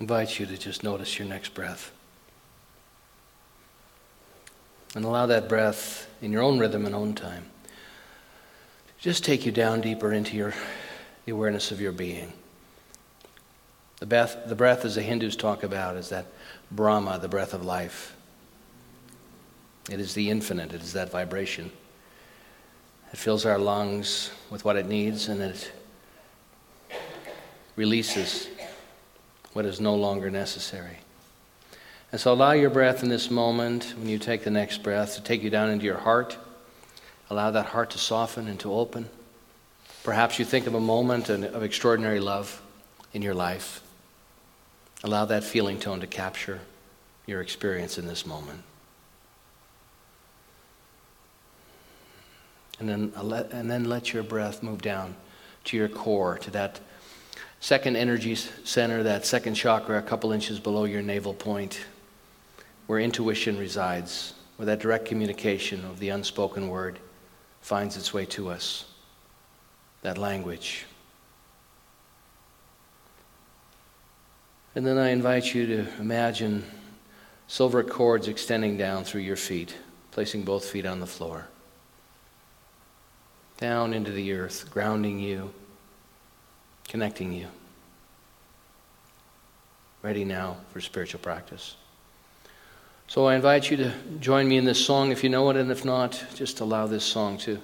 invite you to just notice your next breath. And allow that breath in your own rhythm and own time just take you down deeper into your, the awareness of your being. The breath, the breath, as the Hindus talk about, is that Brahma, the breath of life. It is the infinite, it is that vibration. It fills our lungs with what it needs and it releases what is no longer necessary. And so allow your breath in this moment, when you take the next breath, to take you down into your heart. Allow that heart to soften and to open. Perhaps you think of a moment of extraordinary love in your life. Allow that feeling tone to capture your experience in this moment. And then, and then let your breath move down to your core, to that second energy center, that second chakra, a couple inches below your navel point, where intuition resides, where that direct communication of the unspoken word finds its way to us. That language. And then I invite you to imagine silver cords extending down through your feet, placing both feet on the floor. Down into the earth, grounding you, connecting you. Ready now for spiritual practice. So I invite you to join me in this song if you know it, and if not, just allow this song to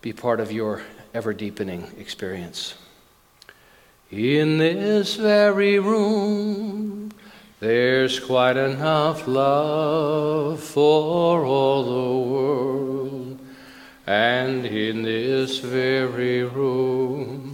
be part of your ever deepening experience. In this very room, there's quite enough love for all the world. And in this very room,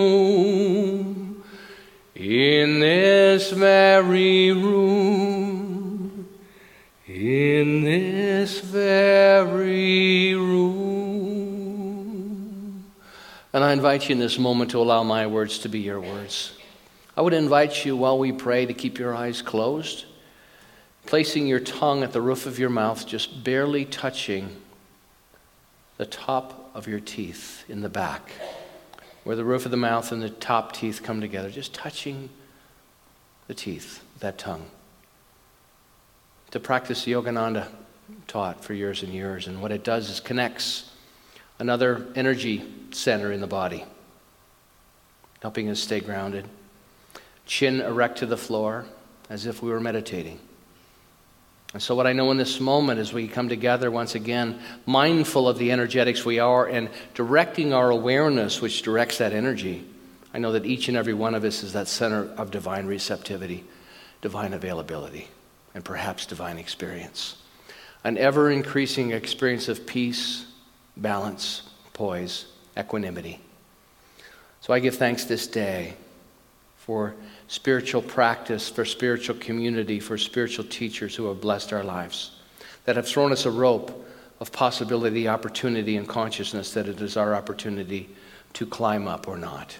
this very room, in this very room. And I invite you in this moment to allow my words to be your words. I would invite you while we pray to keep your eyes closed, placing your tongue at the roof of your mouth, just barely touching the top of your teeth in the back, where the roof of the mouth and the top teeth come together, just touching the teeth, that tongue. To practice Yogananda taught for years and years, and what it does is connects another energy center in the body, helping us stay grounded. Chin erect to the floor, as if we were meditating. And so, what I know in this moment as we come together once again, mindful of the energetics we are and directing our awareness, which directs that energy, I know that each and every one of us is that center of divine receptivity, divine availability, and perhaps divine experience. An ever increasing experience of peace, balance, poise, equanimity. So, I give thanks this day for spiritual practice, for spiritual community, for spiritual teachers who have blessed our lives, that have thrown us a rope of possibility, opportunity, and consciousness that it is our opportunity to climb up or not.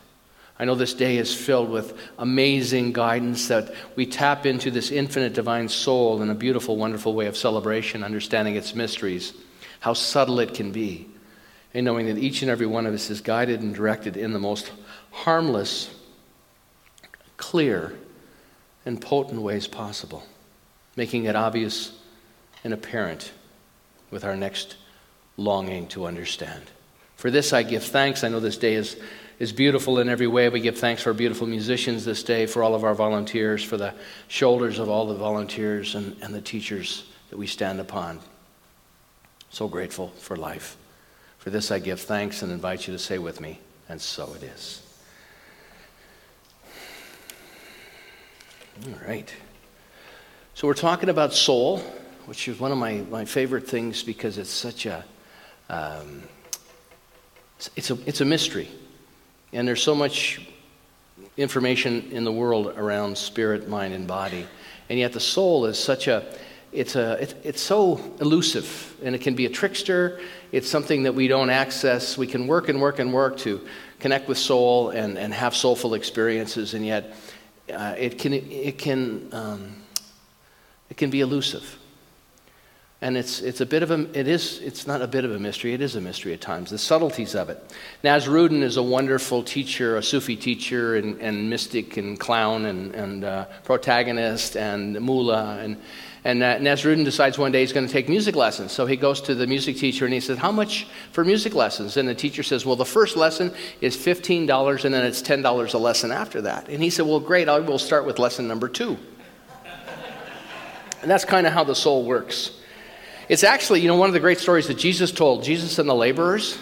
I know this day is filled with amazing guidance that we tap into this infinite divine soul in a beautiful, wonderful way of celebration, understanding its mysteries, how subtle it can be, and knowing that each and every one of us is guided and directed in the most harmless clear and potent ways possible, making it obvious and apparent with our next longing to understand. For this I give thanks. I know this day is, is beautiful in every way. We give thanks for beautiful musicians this day, for all of our volunteers, for the shoulders of all the volunteers and, and the teachers that we stand upon. So grateful for life. For this I give thanks and invite you to say with me, and so it is. All right. So we're talking about soul, which is one of my, my favorite things because it's such a, um, it's, a, it's a mystery. And there's so much information in the world around spirit, mind, and body. And yet the soul is such a, it's, a, it's, it's so elusive and it can be a trickster. It's something that we don't access. We can work and work and work to connect with soul and, and have soulful experiences, and yet uh, it can, it, can, um, it can be elusive. And it's, it's a bit of a, it is, it's not a bit of a mystery, it is a mystery at times, the subtleties of it. Nasruddin is a wonderful teacher, a Sufi teacher, and, and mystic, and clown, and, and uh, protagonist, and mullah. And, and uh, Nasruddin decides one day he's going to take music lessons. So he goes to the music teacher and he says, How much for music lessons? And the teacher says, Well, the first lesson is $15, and then it's $10 a lesson after that. And he said, Well, great, I will start with lesson number two. and that's kind of how the soul works. It's actually, you know, one of the great stories that Jesus told, Jesus and the laborers.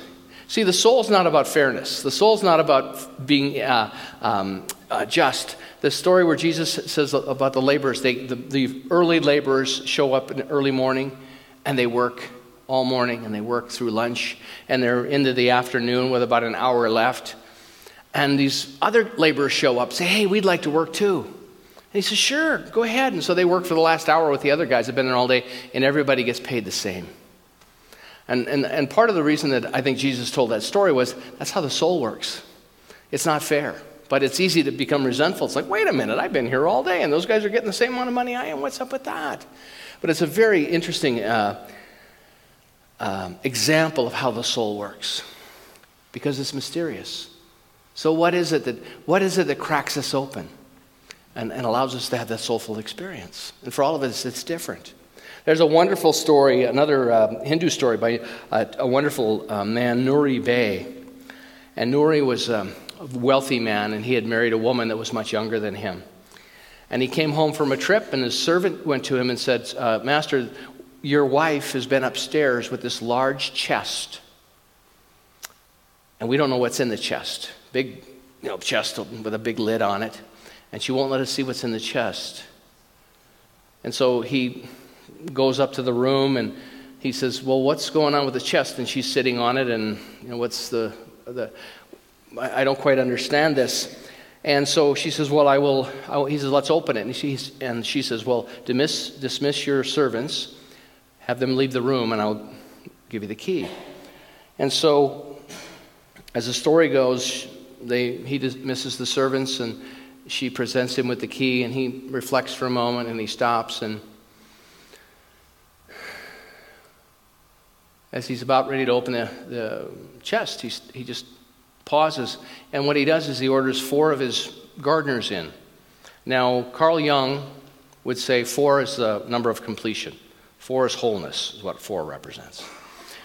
See, the soul's not about fairness. The soul's not about being uh, um, uh, just. The story where Jesus says about the laborers, they, the, the early laborers show up in the early morning and they work all morning and they work through lunch and they're into the afternoon with about an hour left. And these other laborers show up, say, Hey, we'd like to work too. And he says, Sure, go ahead. And so they work for the last hour with the other guys. They've been there all day, and everybody gets paid the same. And, and, and part of the reason that I think Jesus told that story was that's how the soul works. It's not fair, but it's easy to become resentful. It's like, wait a minute, I've been here all day, and those guys are getting the same amount of money I am. What's up with that? But it's a very interesting uh, uh, example of how the soul works because it's mysterious. So, what is it that, what is it that cracks us open? And, and allows us to have that soulful experience. And for all of us, it's different. There's a wonderful story, another uh, Hindu story by a, a wonderful uh, man, Nuri Bey. And Nuri was um, a wealthy man, and he had married a woman that was much younger than him. And he came home from a trip, and his servant went to him and said, uh, Master, your wife has been upstairs with this large chest. And we don't know what's in the chest. Big you know, chest with a big lid on it and she won't let us see what's in the chest. And so he goes up to the room and he says, Well, what's going on with the chest? And she's sitting on it, and you know, what's the, the I don't quite understand this. And so she says, Well, I will, I will he says, Let's open it. And, she's, and she says, Well, dismiss, dismiss your servants, have them leave the room, and I'll give you the key. And so, as the story goes, they, he dismisses the servants and she presents him with the key, and he reflects for a moment and he stops. And as he's about ready to open the, the chest, he's, he just pauses. And what he does is he orders four of his gardeners in. Now, Carl Jung would say four is the number of completion, four is wholeness, is what four represents.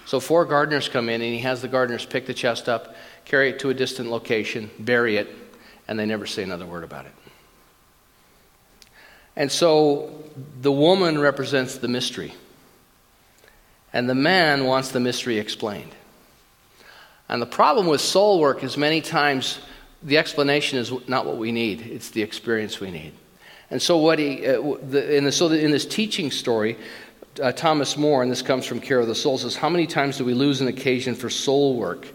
So, four gardeners come in, and he has the gardeners pick the chest up, carry it to a distant location, bury it, and they never say another word about it. And so the woman represents the mystery, and the man wants the mystery explained. And the problem with soul work is many times the explanation is not what we need, it's the experience we need. And so, what he, uh, the, in, the, so in this teaching story, uh, Thomas Moore, and this comes from Care of the Soul, says, How many times do we lose an occasion for soul work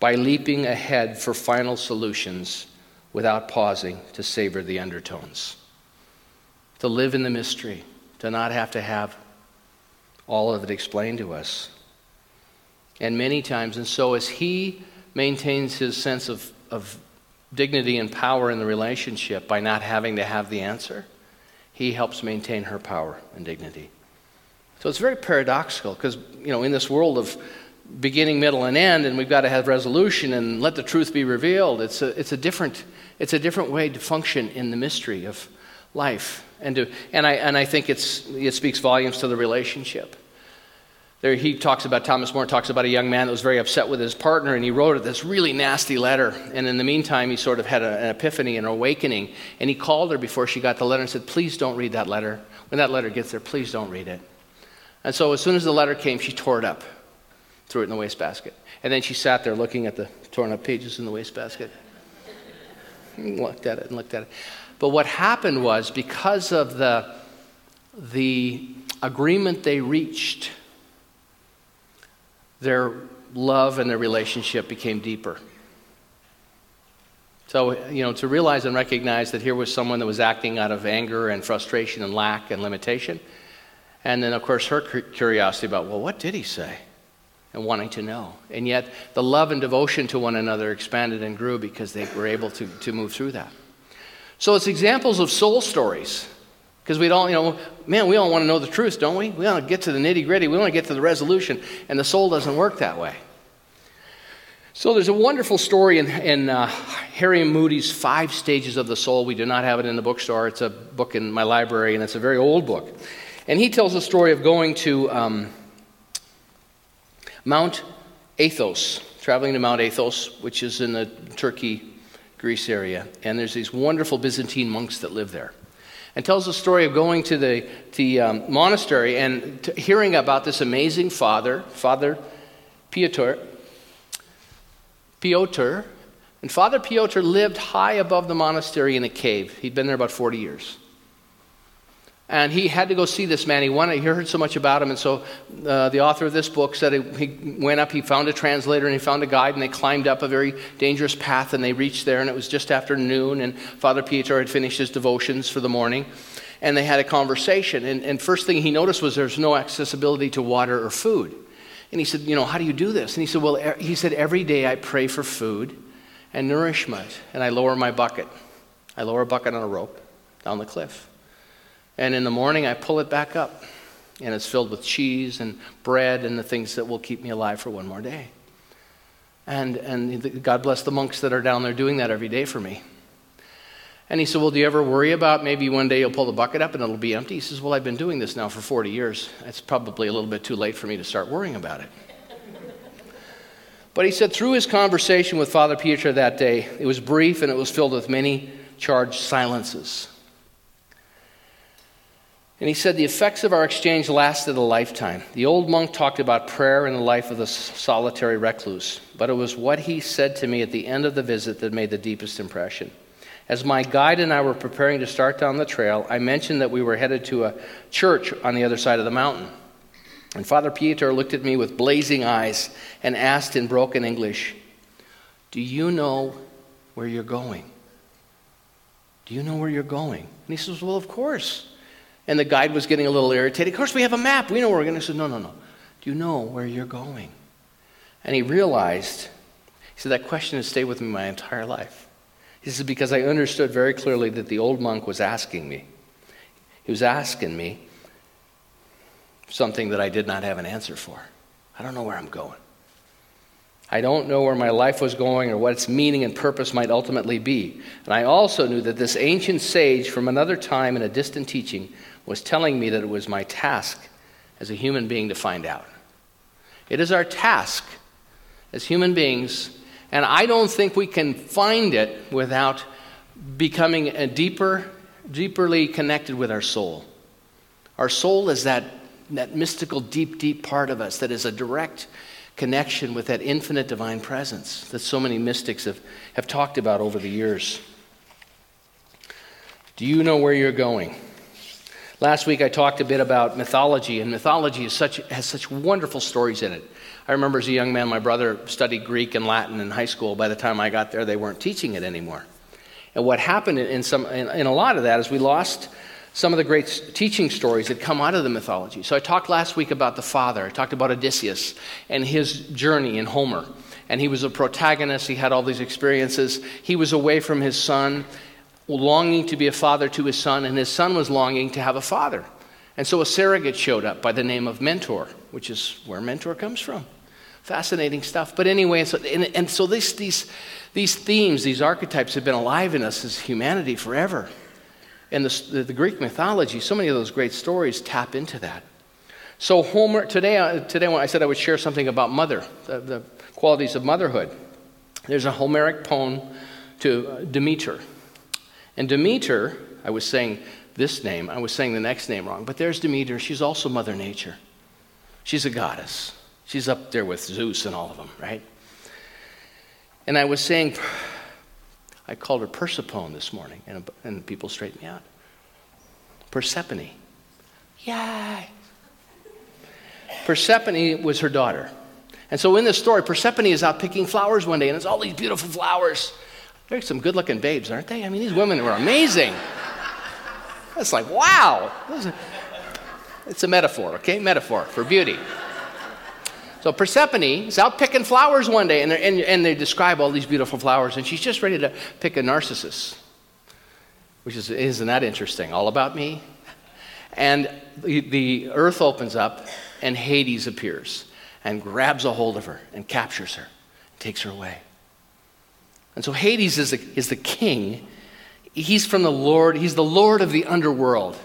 by leaping ahead for final solutions without pausing to savor the undertones. To live in the mystery, to not have to have all of it explained to us. And many times, and so as he maintains his sense of, of dignity and power in the relationship by not having to have the answer, he helps maintain her power and dignity. So it's very paradoxical because, you know, in this world of beginning, middle, and end, and we've got to have resolution and let the truth be revealed. It's a, it's a, different, it's a different way to function in the mystery of life. And, to, and, I, and I think it's, it speaks volumes to the relationship. There, he talks about, Thomas Moore talks about a young man that was very upset with his partner, and he wrote this really nasty letter. And in the meantime, he sort of had a, an epiphany, an awakening. And he called her before she got the letter and said, Please don't read that letter. When that letter gets there, please don't read it. And so as soon as the letter came, she tore it up threw it in the wastebasket. And then she sat there looking at the torn up pages in the wastebasket. Looked at it and looked at it. But what happened was because of the, the agreement they reached, their love and their relationship became deeper. So, you know, to realize and recognize that here was someone that was acting out of anger and frustration and lack and limitation. And then, of course, her curiosity about, well, what did he say? And wanting to know. And yet, the love and devotion to one another expanded and grew because they were able to, to move through that. So, it's examples of soul stories. Because we don't, you know, man, we all want to know the truth, don't we? We want to get to the nitty gritty. We want to get to the resolution. And the soul doesn't work that way. So there's a wonderful story in, in uh, Harry Moody's Five Stages of the Soul. We do not have it in the bookstore. It's a book in my library, and it's a very old book. And he tells the story of going to um, Mount Athos, traveling to Mount Athos, which is in the Turkey, Greece area. And there's these wonderful Byzantine monks that live there. And tells the story of going to the, the um, monastery and t- hearing about this amazing father, Father Piotr, Piotr, and Father Piotr lived high above the monastery in a cave. He'd been there about 40 years. And he had to go see this man. He, wanted, he heard so much about him. And so uh, the author of this book said he went up, he found a translator, and he found a guide, and they climbed up a very dangerous path, and they reached there, and it was just after noon, and Father Piotr had finished his devotions for the morning. And they had a conversation. And, and first thing he noticed was there's no accessibility to water or food. And he said, You know, how do you do this? And he said, Well, he said, every day I pray for food and nourishment, and I lower my bucket. I lower a bucket on a rope down the cliff. And in the morning, I pull it back up, and it's filled with cheese and bread and the things that will keep me alive for one more day. And, and God bless the monks that are down there doing that every day for me. And he said, Well, do you ever worry about maybe one day you'll pull the bucket up and it'll be empty? He says, Well, I've been doing this now for 40 years. It's probably a little bit too late for me to start worrying about it. but he said, through his conversation with Father Pietro that day, it was brief and it was filled with many charged silences. And he said, The effects of our exchange lasted a lifetime. The old monk talked about prayer in the life of the solitary recluse, but it was what he said to me at the end of the visit that made the deepest impression. As my guide and I were preparing to start down the trail, I mentioned that we were headed to a church on the other side of the mountain. And Father Pieter looked at me with blazing eyes and asked in broken English, Do you know where you're going? Do you know where you're going? And he says, Well, of course. And the guide was getting a little irritated. Of course, we have a map. We know where we're going. I said, No, no, no. Do you know where you're going? And he realized, he said, That question has stayed with me my entire life. He says, Because I understood very clearly that the old monk was asking me. He was asking me something that I did not have an answer for. I don't know where I'm going. I don't know where my life was going or what its meaning and purpose might ultimately be. And I also knew that this ancient sage from another time in a distant teaching was telling me that it was my task as a human being to find out. It is our task as human beings and I don't think we can find it without becoming a deeper, deeperly connected with our soul. Our soul is that, that mystical, deep, deep part of us that is a direct connection with that infinite divine presence that so many mystics have, have talked about over the years. Do you know where you're going? Last week I talked a bit about mythology, and mythology such, has such wonderful stories in it. I remember as a young man, my brother studied Greek and Latin in high school. By the time I got there, they weren't teaching it anymore. And what happened in, some, in, in a lot of that is we lost some of the great teaching stories that come out of the mythology. So I talked last week about the father. I talked about Odysseus and his journey in Homer. And he was a protagonist, he had all these experiences. He was away from his son, longing to be a father to his son, and his son was longing to have a father. And so a surrogate showed up by the name of Mentor, which is where Mentor comes from. Fascinating stuff. But anyway, so, and, and so this, these, these themes, these archetypes have been alive in us as humanity forever. And the, the, Greek mythology, so many of those great stories tap into that. So Homer, today, uh, today when I said I would share something about mother, the, the qualities of motherhood, there's a Homeric poem to uh, Demeter. And Demeter, I was saying this name, I was saying the next name wrong, but there's Demeter. She's also Mother Nature. She's a goddess. She's up there with Zeus and all of them, right? And I was saying, I called her Persephone this morning, and, and people straightened me out. Persephone. Yay! Persephone was her daughter. And so in this story, Persephone is out picking flowers one day, and it's all these beautiful flowers. They're some good looking babes, aren't they? I mean, these women were amazing. It's like, wow. It's a metaphor, okay? Metaphor for beauty. So Persephone is out picking flowers one day, and, and, and they describe all these beautiful flowers, and she's just ready to pick a narcissus, which is, isn't that interesting? All about me? And the, the earth opens up, and Hades appears and grabs a hold of her and captures her, takes her away. And so Hades is the, is the king. He's from the Lord, he's the Lord of the underworld.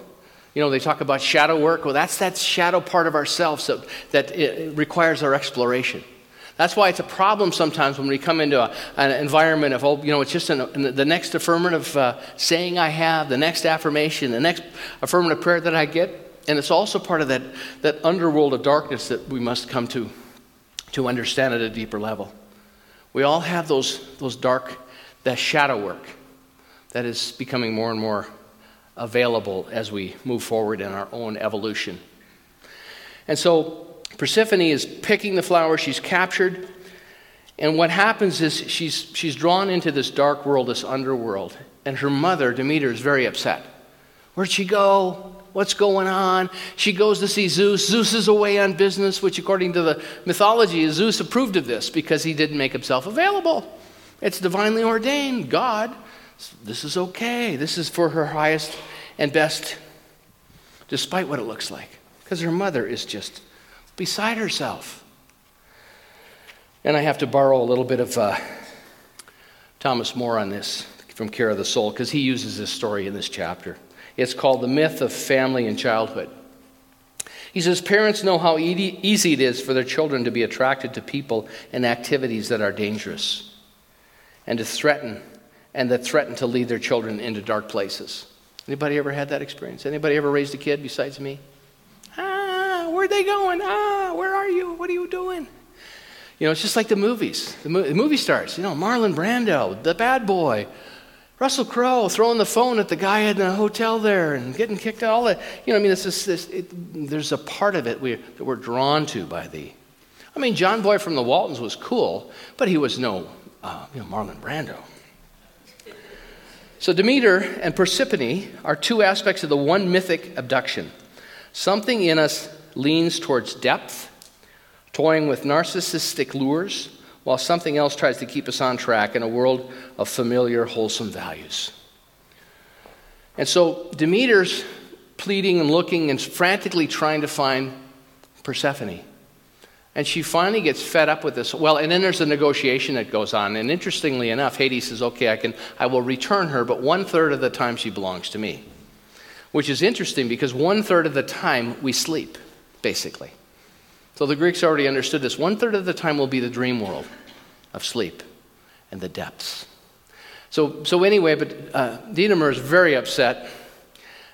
You know, they talk about shadow work. Well, that's that shadow part of ourselves that, that requires our exploration. That's why it's a problem sometimes when we come into a, an environment of, oh, you know, it's just an, the next affirmative uh, saying I have, the next affirmation, the next affirmative prayer that I get. And it's also part of that, that underworld of darkness that we must come to to understand at a deeper level. We all have those, those dark, that shadow work that is becoming more and more available as we move forward in our own evolution. And so Persephone is picking the flower, she's captured. And what happens is she's, she's drawn into this dark world, this underworld. And her mother, Demeter, is very upset. Where'd she go? What's going on? She goes to see Zeus. Zeus is away on business, which, according to the mythology, Zeus approved of this because he didn't make himself available. It's divinely ordained. God, this is okay. This is for her highest and best, despite what it looks like. Because her mother is just beside herself. And I have to borrow a little bit of uh, Thomas Moore on this from Care of the Soul, because he uses this story in this chapter. It's called The Myth of Family and Childhood. He says parents know how easy it is for their children to be attracted to people and activities that are dangerous and to threaten and that threaten to lead their children into dark places. Anybody ever had that experience? Anybody ever raised a kid besides me? Ah, where'd they going? Ah, where are you? What are you doing? You know, it's just like the movies. The, mo- the movie stars, you know, Marlon Brando, the bad boy, Russell Crowe throwing the phone at the guy in the hotel there and getting kicked out. All that. You know, I mean, it's just, this, it, there's a part of it we, that we're drawn to by the. I mean, John Boy from the Waltons was cool, but he was no, uh, you know, Marlon Brando. So Demeter and Persephone are two aspects of the one mythic abduction. Something in us leans towards depth, toying with narcissistic lures, while something else tries to keep us on track in a world of familiar, wholesome values. And so Demeter's pleading and looking and frantically trying to find Persephone. And she finally gets fed up with this. Well, and then there's a negotiation that goes on. And interestingly enough, Hades says, okay, I, can, I will return her, but one third of the time she belongs to me. Which is interesting because one third of the time we sleep, basically. So the Greeks already understood this. One third of the time will be the dream world of sleep and the depths. So, so anyway, but uh, Demeter is very upset,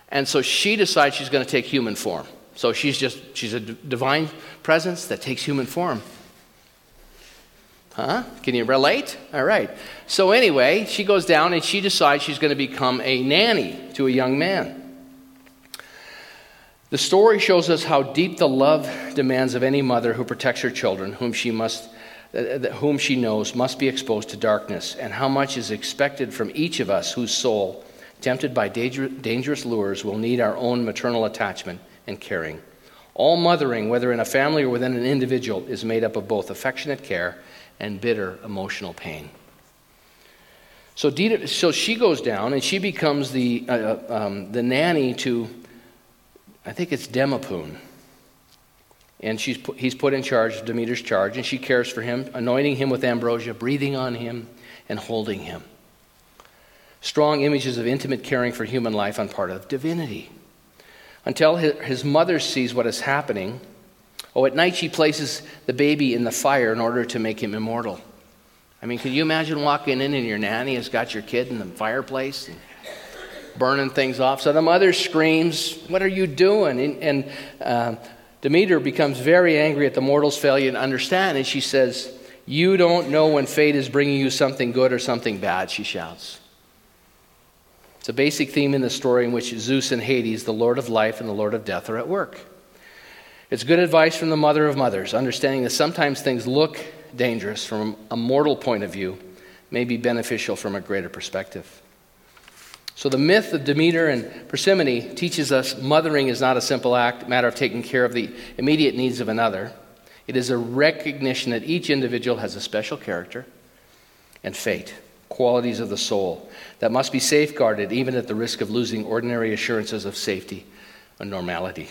and so she decides she's going to take human form. So she's just, she's a d- divine presence that takes human form. Huh? Can you relate? All right. So anyway, she goes down and she decides she's going to become a nanny to a young man. The story shows us how deep the love demands of any mother who protects her children, whom she must whom she knows must be exposed to darkness, and how much is expected from each of us whose soul, tempted by dangerous lures, will need our own maternal attachment and caring. All mothering, whether in a family or within an individual, is made up of both affectionate care and bitter emotional pain. So, Dita, so she goes down and she becomes the, uh, uh um, the nanny to, I think it's Demophoon and she's put, he's put in charge, Demeter's charge, and she cares for him, anointing him with ambrosia, breathing on him, and holding him. Strong images of intimate caring for human life on part of divinity. Until his, his mother sees what is happening, oh, at night she places the baby in the fire in order to make him immortal. I mean, can you imagine walking in and your nanny has got your kid in the fireplace and burning things off? So the mother screams, What are you doing? And, and uh, Demeter becomes very angry at the mortal's failure to understand, and she says, You don't know when fate is bringing you something good or something bad, she shouts. It's a basic theme in the story in which Zeus and Hades, the Lord of life and the Lord of death, are at work. It's good advice from the mother of mothers, understanding that sometimes things look dangerous from a mortal point of view, may be beneficial from a greater perspective. So, the myth of Demeter and Persephone teaches us mothering is not a simple act, matter of taking care of the immediate needs of another. It is a recognition that each individual has a special character and fate, qualities of the soul that must be safeguarded even at the risk of losing ordinary assurances of safety and normality.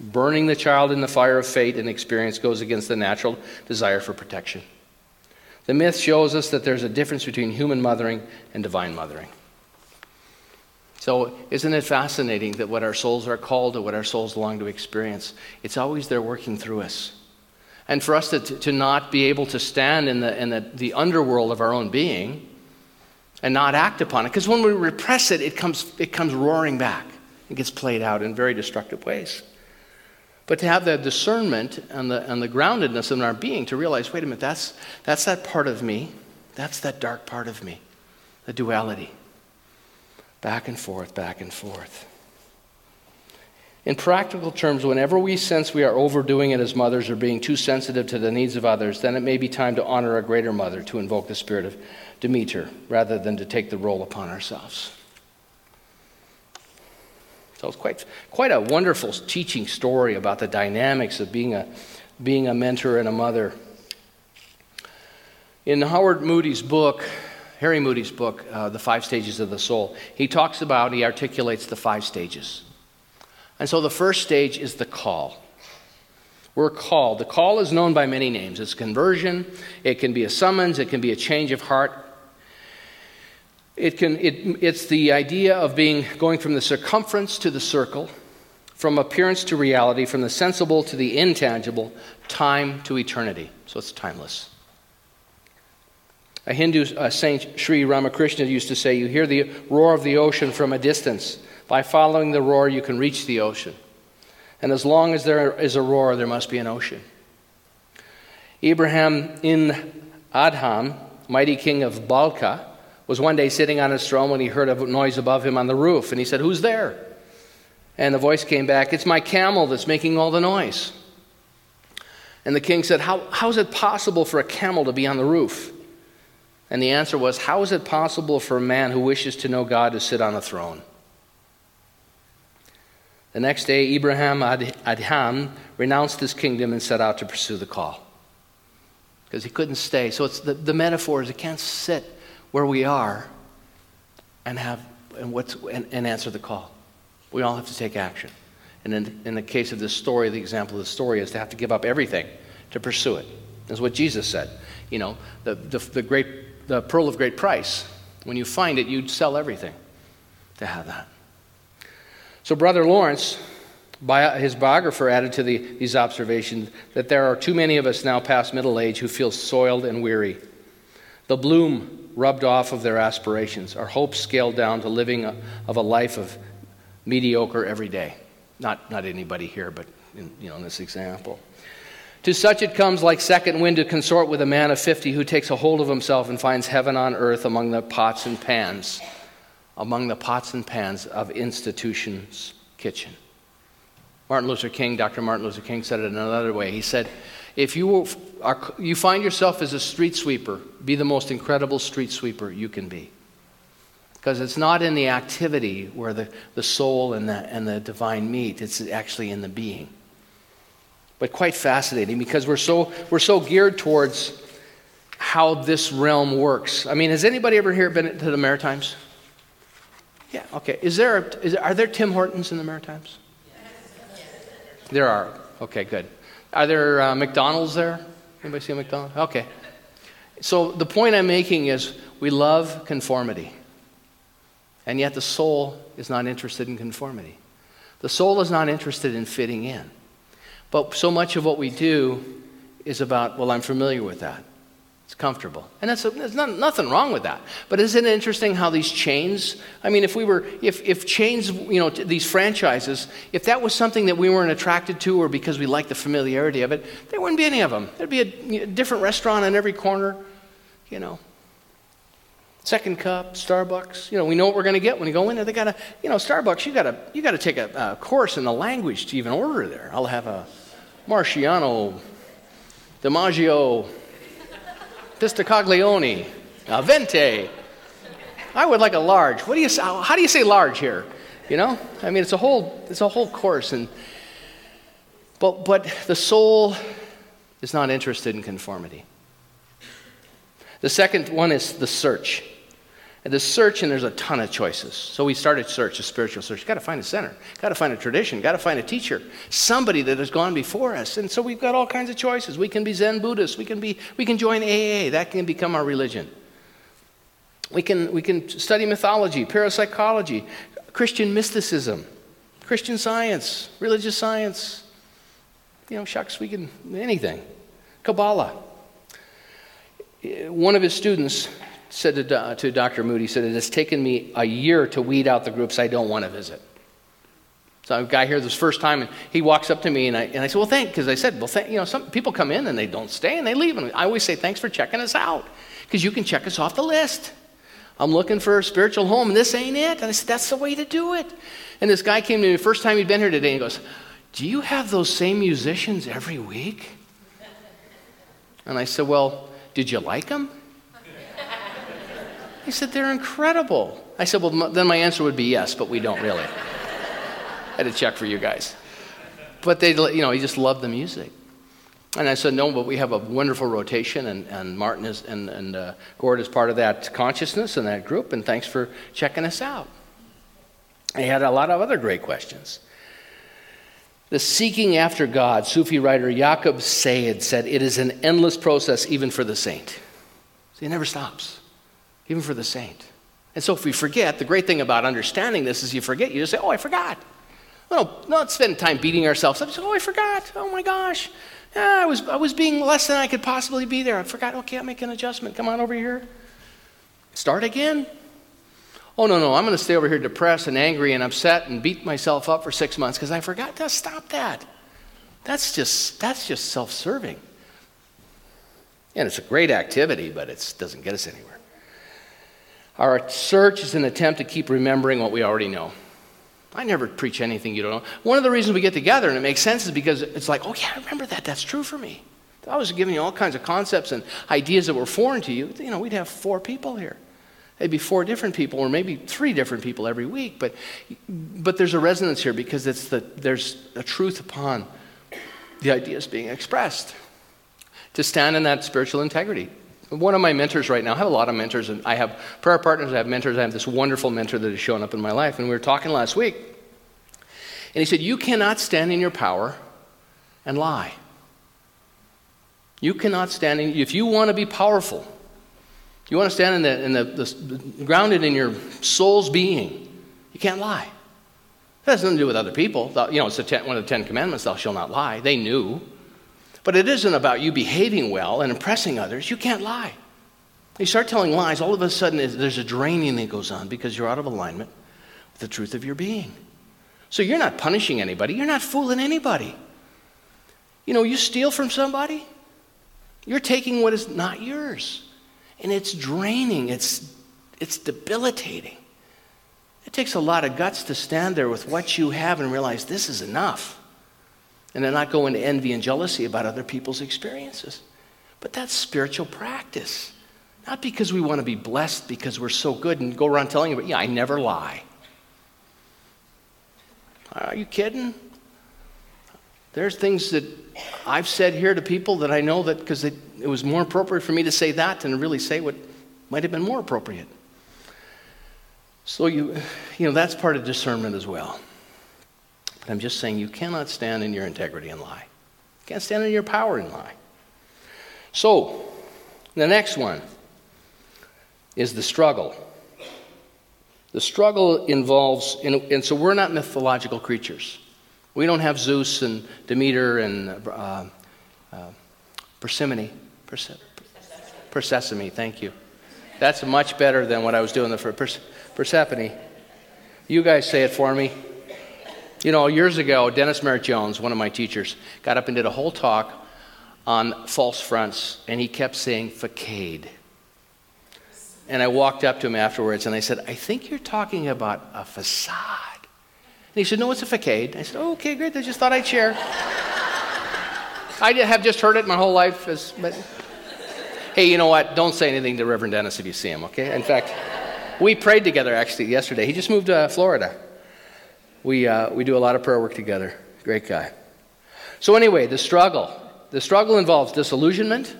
Burning the child in the fire of fate and experience goes against the natural desire for protection. The myth shows us that there's a difference between human mothering and divine mothering. So, isn't it fascinating that what our souls are called to, what our souls long to experience, it's always there working through us. And for us to, to not be able to stand in, the, in the, the underworld of our own being and not act upon it, because when we repress it, it comes, it comes roaring back. It gets played out in very destructive ways. But to have the discernment and the, and the groundedness in our being to realize wait a minute, that's, that's that part of me. That's that dark part of me, the duality. Back and forth, back and forth. In practical terms, whenever we sense we are overdoing it as mothers or being too sensitive to the needs of others, then it may be time to honor a greater mother, to invoke the spirit of Demeter, rather than to take the role upon ourselves. So it's quite, quite a wonderful teaching story about the dynamics of being a, being a mentor and a mother. In Howard Moody's book, Harry Moody's book, uh, The Five Stages of the Soul, he talks about, he articulates the five stages. And so the first stage is the call. We're called. The call is known by many names. It's conversion, it can be a summons, it can be a change of heart, it can, it, it's the idea of being going from the circumference to the circle, from appearance to reality, from the sensible to the intangible, time to eternity. So it's timeless. A Hindu uh, saint, Sri Ramakrishna, used to say, You hear the roar of the ocean from a distance. By following the roar, you can reach the ocean. And as long as there is a roar, there must be an ocean. Ibrahim in Adham, mighty king of Balkha, was one day sitting on his throne when he heard a noise above him on the roof. And he said, Who's there? And the voice came back, It's my camel that's making all the noise. And the king said, how, how is it possible for a camel to be on the roof? And the answer was, How is it possible for a man who wishes to know God to sit on a throne? The next day, Ibrahim Adham renounced his kingdom and set out to pursue the call because he couldn't stay. So it's the, the metaphor is he can't sit where we are and have and what's and, and answer the call. We all have to take action. And in, in the case of this story, the example of the story is to have to give up everything to pursue it. That's what Jesus said. You know, the, the, the, great, the pearl of great price. When you find it, you'd sell everything to have that. So, Brother Lawrence, his biographer, added to the, these observations that there are too many of us now past middle age who feel soiled and weary. The bloom rubbed off of their aspirations, our hopes scaled down to living a, of a life of mediocre every day. Not, not anybody here, but in, you know, in this example. To such it comes like second wind to consort with a man of 50 who takes a hold of himself and finds heaven on earth among the pots and pans, among the pots and pans of institutions' kitchen. Martin Luther King, Dr. Martin Luther King said it in another way. He said, if you, are, you find yourself as a street sweeper, be the most incredible street sweeper you can be. Because it's not in the activity where the, the soul and the, and the divine meet, it's actually in the being. But quite fascinating because we're so, we're so geared towards how this realm works. I mean, has anybody ever here been to the Maritimes? Yeah, okay. Is there, is, are there Tim Hortons in the Maritimes? There are. Okay, good. Are there uh, McDonald's there? Anybody see a McDonald's? Okay. So the point I'm making is we love conformity. And yet the soul is not interested in conformity. The soul is not interested in fitting in. But so much of what we do is about, well, I'm familiar with that. It's comfortable. And that's, there's not, nothing wrong with that. But isn't it interesting how these chains, I mean, if we were, if, if chains, you know, these franchises, if that was something that we weren't attracted to or because we like the familiarity of it, there wouldn't be any of them. There'd be a, a different restaurant on every corner, you know. Second cup, Starbucks. You know, we know what we're going to get when we go in there. They got to, you know, Starbucks. You got to, you got to take a, a course in the language to even order there. I'll have a Marciano, DiMaggio, Pistacaglione. A venti. I would like a large. What do you, how do you say large here? You know? I mean, it's a whole, it's a whole course. And, but, but the soul is not interested in conformity. The second one is the search. And the search, and there's a ton of choices. So we started search, a spiritual search. Got to find a center, got to find a tradition, got to find a teacher, somebody that has gone before us. And so we've got all kinds of choices. We can be Zen Buddhists. We can be, we can join AA. That can become our religion. We can, we can study mythology, parapsychology, Christian mysticism, Christian science, religious science. You know, shucks, we can anything. Kabbalah. Eh, one of his students said to, to Dr. Moody, said, It has taken me a year to weed out the groups I don't want to visit. So a guy here this first time, and he walks up to me, and I, and I said, Well, thank, because I said, Well, thank, you know, some people come in and they don't stay and they leave. And I always say, Thanks for checking us out, because you can check us off the list. I'm looking for a spiritual home, and this ain't it. And I said, That's the way to do it. And this guy came to me first time he'd been here today, and he goes, Do you have those same musicians every week? And I said, Well, did you like them? He said, They're incredible. I said, Well, then my answer would be yes, but we don't really. I had to check for you guys. But they, you know, he just loved the music. And I said, No, but we have a wonderful rotation, and, and Martin is, and, and uh, Gord is part of that consciousness and that group, and thanks for checking us out. He had a lot of other great questions. The seeking after God, Sufi writer Yaqub Sayyid said, it is an endless process even for the saint. So it never stops even for the saint. And so if we forget, the great thing about understanding this is you forget, you just say, oh, I forgot. Well, no, not spend time beating ourselves up. Say, oh, I forgot. Oh my gosh. Yeah, I was, I was being less than I could possibly be there. I forgot. Okay, I'll make an adjustment. Come on over here. Start again. Oh, no, no, I'm going to stay over here depressed and angry and upset and beat myself up for six months because I forgot to stop that. That's just, that's just self serving. And it's a great activity, but it doesn't get us anywhere. Our search is an attempt to keep remembering what we already know. I never preach anything you don't know. One of the reasons we get together and it makes sense is because it's like, oh, yeah, I remember that. That's true for me. If I was giving you all kinds of concepts and ideas that were foreign to you. You know, we'd have four people here. Maybe four different people, or maybe three different people every week. But, but there's a resonance here because it's the, there's a truth upon the ideas being expressed. To stand in that spiritual integrity, one of my mentors right now, I have a lot of mentors, and I have prayer partners, I have mentors, I have this wonderful mentor that has shown up in my life. And we were talking last week, and he said, You cannot stand in your power and lie. You cannot stand in, if you want to be powerful, you want to stand in the, in the, the grounded in your soul's being, you can't lie. That has nothing to do with other people. You know, it's ten, one of the Ten Commandments, thou shalt not lie. They knew. But it isn't about you behaving well and impressing others. You can't lie. You start telling lies, all of a sudden there's a draining that goes on because you're out of alignment with the truth of your being. So you're not punishing anybody, you're not fooling anybody. You know, you steal from somebody, you're taking what is not yours. And it's draining, it's, it's debilitating. It takes a lot of guts to stand there with what you have and realize this is enough and then not go into envy and jealousy about other people's experiences. But that's spiritual practice. Not because we want to be blessed because we're so good and go around telling you, yeah, I never lie. Are you kidding? There's things that I've said here to people that I know that because it, it was more appropriate for me to say that than really say what might have been more appropriate. So you, you know, that's part of discernment as well. But I'm just saying you cannot stand in your integrity and lie. You can't stand in your power and lie. So, the next one is the struggle. The struggle involves, and so we're not mythological creatures. We don't have Zeus and Demeter and uh, uh, Persephone. Perse- Persephone, thank you. That's much better than what I was doing for Persephone. You guys say it for me. You know, years ago, Dennis Merritt Jones, one of my teachers, got up and did a whole talk on false fronts, and he kept saying facade. And I walked up to him afterwards and I said, I think you're talking about a facade. And he said, No, it's a facade. I said, Okay, great. I just thought I'd share. I have just heard it my whole life. As, but hey, you know what? Don't say anything to Reverend Dennis if you see him, okay? In fact, we prayed together actually yesterday. He just moved to Florida. We, uh, we do a lot of prayer work together. Great guy. So, anyway, the struggle. The struggle involves disillusionment,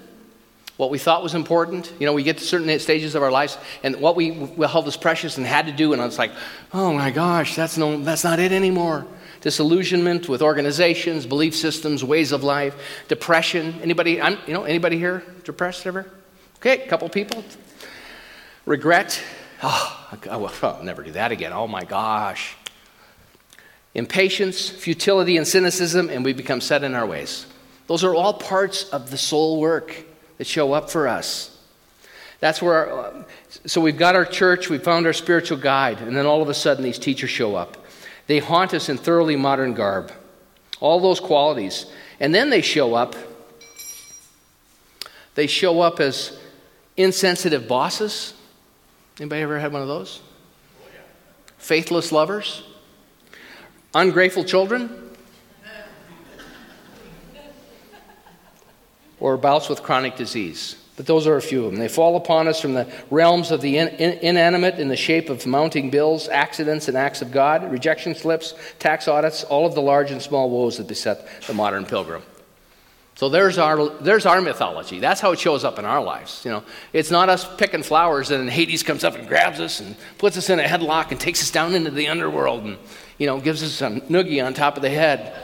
what we thought was important. You know, we get to certain stages of our lives, and what we held as precious and had to do, and it's like, oh my gosh, that's, no, that's not it anymore. Disillusionment with organizations, belief systems, ways of life, depression. Anybody, I'm, you know, anybody here depressed ever? Okay, a couple people. Regret. Oh, I'll never do that again. Oh my gosh. Impatience, futility, and cynicism, and we become set in our ways. Those are all parts of the soul work that show up for us. That's where, our, so we've got our church, we found our spiritual guide, and then all of a sudden these teachers show up. They haunt us in thoroughly modern garb. All those qualities. And then they show up, they show up as insensitive bosses. Anybody ever had one of those? Faithless lovers? Ungrateful children? or bouts with chronic disease. But those are a few of them. They fall upon us from the realms of the in, in, inanimate in the shape of mounting bills, accidents, and acts of God, rejection slips, tax audits, all of the large and small woes that beset the modern pilgrim. So there's our, there's our mythology. That's how it shows up in our lives. You know, it's not us picking flowers and Hades comes up and grabs us and puts us in a headlock and takes us down into the underworld and, you know, gives us a noogie on top of the head.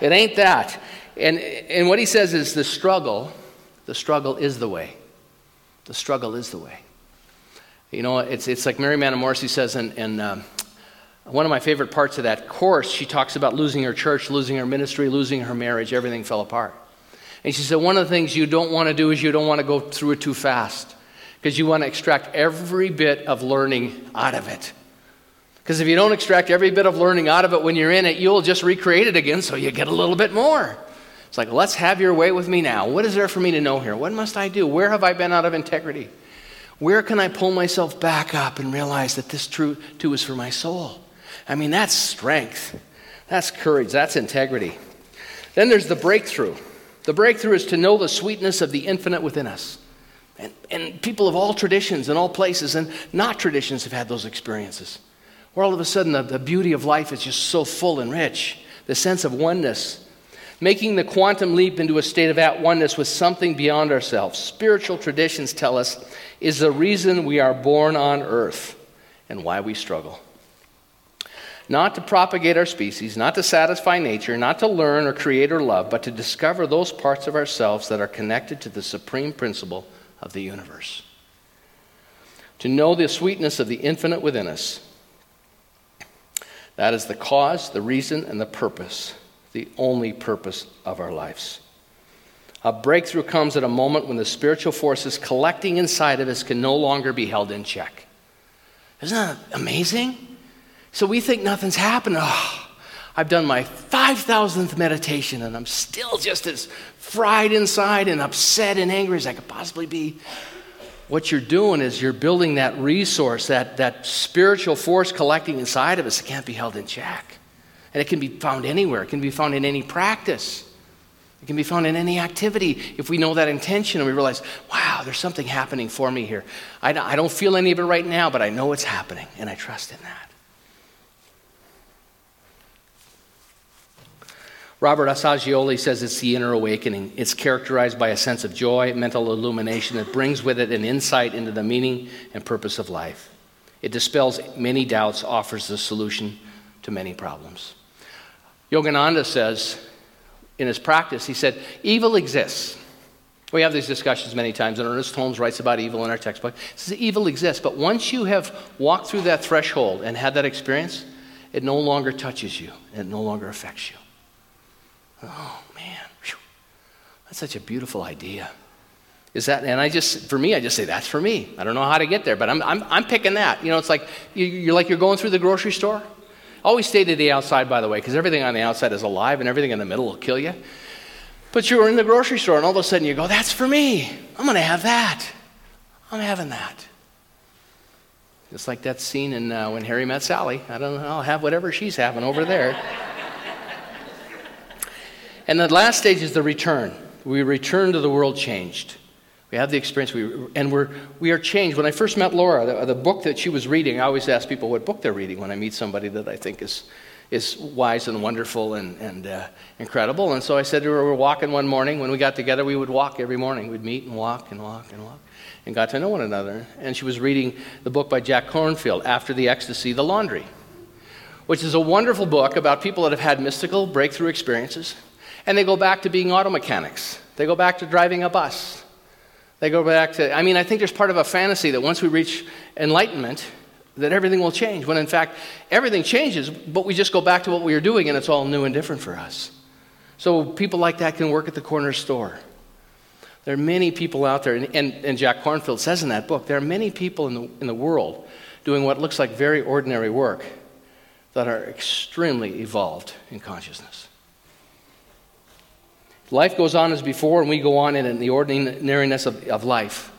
it ain't that. And, and what he says is the struggle, the struggle is the way. The struggle is the way. You know, it's, it's like Mary Manin Morrissey says in, in um, one of my favorite parts of that course, she talks about losing her church, losing her ministry, losing her marriage, everything fell apart. And she said, one of the things you don't want to do is you don't want to go through it too fast because you want to extract every bit of learning out of it. Because if you don't extract every bit of learning out of it when you're in it, you'll just recreate it again so you get a little bit more. It's like, let's have your way with me now. What is there for me to know here? What must I do? Where have I been out of integrity? Where can I pull myself back up and realize that this truth too is for my soul? I mean, that's strength. That's courage. That's integrity. Then there's the breakthrough. The breakthrough is to know the sweetness of the infinite within us. And, and people of all traditions and all places and not traditions have had those experiences. Where all of a sudden the, the beauty of life is just so full and rich. The sense of oneness making the quantum leap into a state of at oneness with something beyond ourselves. Spiritual traditions tell us is the reason we are born on earth and why we struggle. Not to propagate our species, not to satisfy nature, not to learn or create or love, but to discover those parts of ourselves that are connected to the supreme principle of the universe. To know the sweetness of the infinite within us. That is the cause, the reason, and the purpose the only purpose of our lives. A breakthrough comes at a moment when the spiritual forces collecting inside of us can no longer be held in check. Isn't that amazing? So we think nothing's happened. Oh, I've done my 5,000th meditation and I'm still just as fried inside and upset and angry as I could possibly be. What you're doing is you're building that resource, that, that spiritual force collecting inside of us that can't be held in check. And it can be found anywhere, it can be found in any practice. It can be found in any activity if we know that intention and we realize, wow, there's something happening for me here. I, I don't feel any of it right now, but I know it's happening, and I trust in that. Robert Assagioli says it's the inner awakening. It's characterized by a sense of joy, mental illumination that brings with it an insight into the meaning and purpose of life. It dispels many doubts, offers the solution to many problems. Yogananda says in his practice, he said, evil exists. We have these discussions many times, and Ernest Holmes writes about evil in our textbook. He says evil exists, but once you have walked through that threshold and had that experience, it no longer touches you, it no longer affects you. Oh, man. Whew. That's such a beautiful idea. Is that, and I just, for me, I just say, that's for me. I don't know how to get there, but I'm, I'm, I'm picking that. You know, it's like, you, you're like you're going through the grocery store Always stay to the outside, by the way, because everything on the outside is alive and everything in the middle will kill you. But you were in the grocery store and all of a sudden you go, That's for me. I'm going to have that. I'm having that. Just like that scene in uh, When Harry Met Sally. I don't know, I'll have whatever she's having over there. And the last stage is the return. We return to the world changed. We have the experience, we, and we're, we are changed. When I first met Laura, the, the book that she was reading, I always ask people what book they're reading when I meet somebody that I think is, is wise and wonderful and, and uh, incredible. And so I said to her, we were walking one morning. When we got together, we would walk every morning. We'd meet and walk and walk and walk and got to know one another. And she was reading the book by Jack Kornfield, After the Ecstasy, The Laundry, which is a wonderful book about people that have had mystical breakthrough experiences. And they go back to being auto mechanics, they go back to driving a bus they go back to, I mean, I think there's part of a fantasy that once we reach enlightenment, that everything will change, when in fact, everything changes, but we just go back to what we were doing and it's all new and different for us. So people like that can work at the corner store. There are many people out there, and, and, and Jack Kornfield says in that book, there are many people in the, in the world doing what looks like very ordinary work that are extremely evolved in consciousness. Life goes on as before, and we go on in the ordinariness of, of life.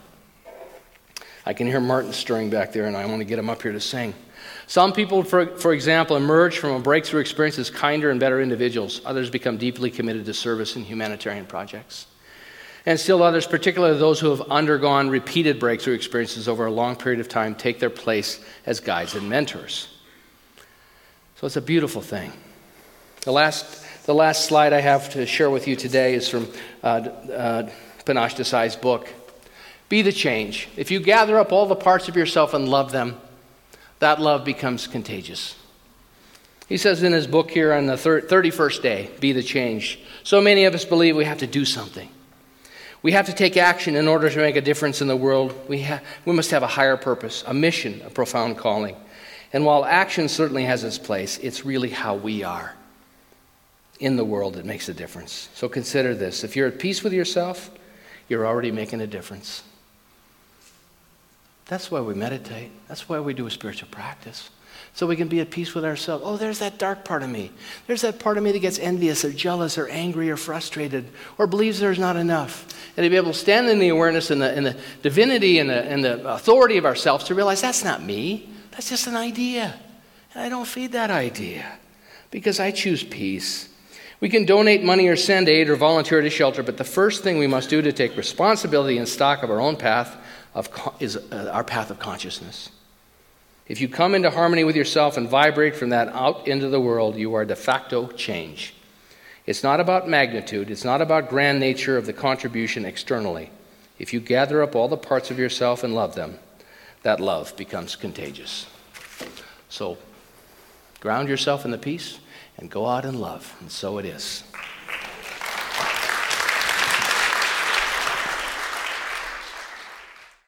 I can hear Martin stirring back there, and I want to get him up here to sing. Some people, for, for example, emerge from a breakthrough experience as kinder and better individuals. Others become deeply committed to service and humanitarian projects. And still others, particularly those who have undergone repeated breakthrough experiences over a long period of time, take their place as guides and mentors. So it's a beautiful thing. The last the last slide I have to share with you today is from uh, uh, Panache Desai's book. Be the change. If you gather up all the parts of yourself and love them, that love becomes contagious. He says in his book here on the 31st day, Be the change. So many of us believe we have to do something. We have to take action in order to make a difference in the world. We, ha- we must have a higher purpose, a mission, a profound calling. And while action certainly has its place, it's really how we are in the world that makes a difference. So consider this. If you're at peace with yourself, you're already making a difference. That's why we meditate. That's why we do a spiritual practice. So we can be at peace with ourselves. Oh, there's that dark part of me. There's that part of me that gets envious or jealous or angry or frustrated or believes there's not enough. And to be able to stand in the awareness and the, and the divinity and the, and the authority of ourselves to realize that's not me. That's just an idea. And I don't feed that idea because I choose peace. We can donate money or send aid or volunteer to shelter, but the first thing we must do to take responsibility and stock of our own path of, is uh, our path of consciousness. If you come into harmony with yourself and vibrate from that out into the world, you are de facto change. It's not about magnitude, it's not about grand nature of the contribution externally. If you gather up all the parts of yourself and love them, that love becomes contagious. So, ground yourself in the peace and go out in love. And so it is.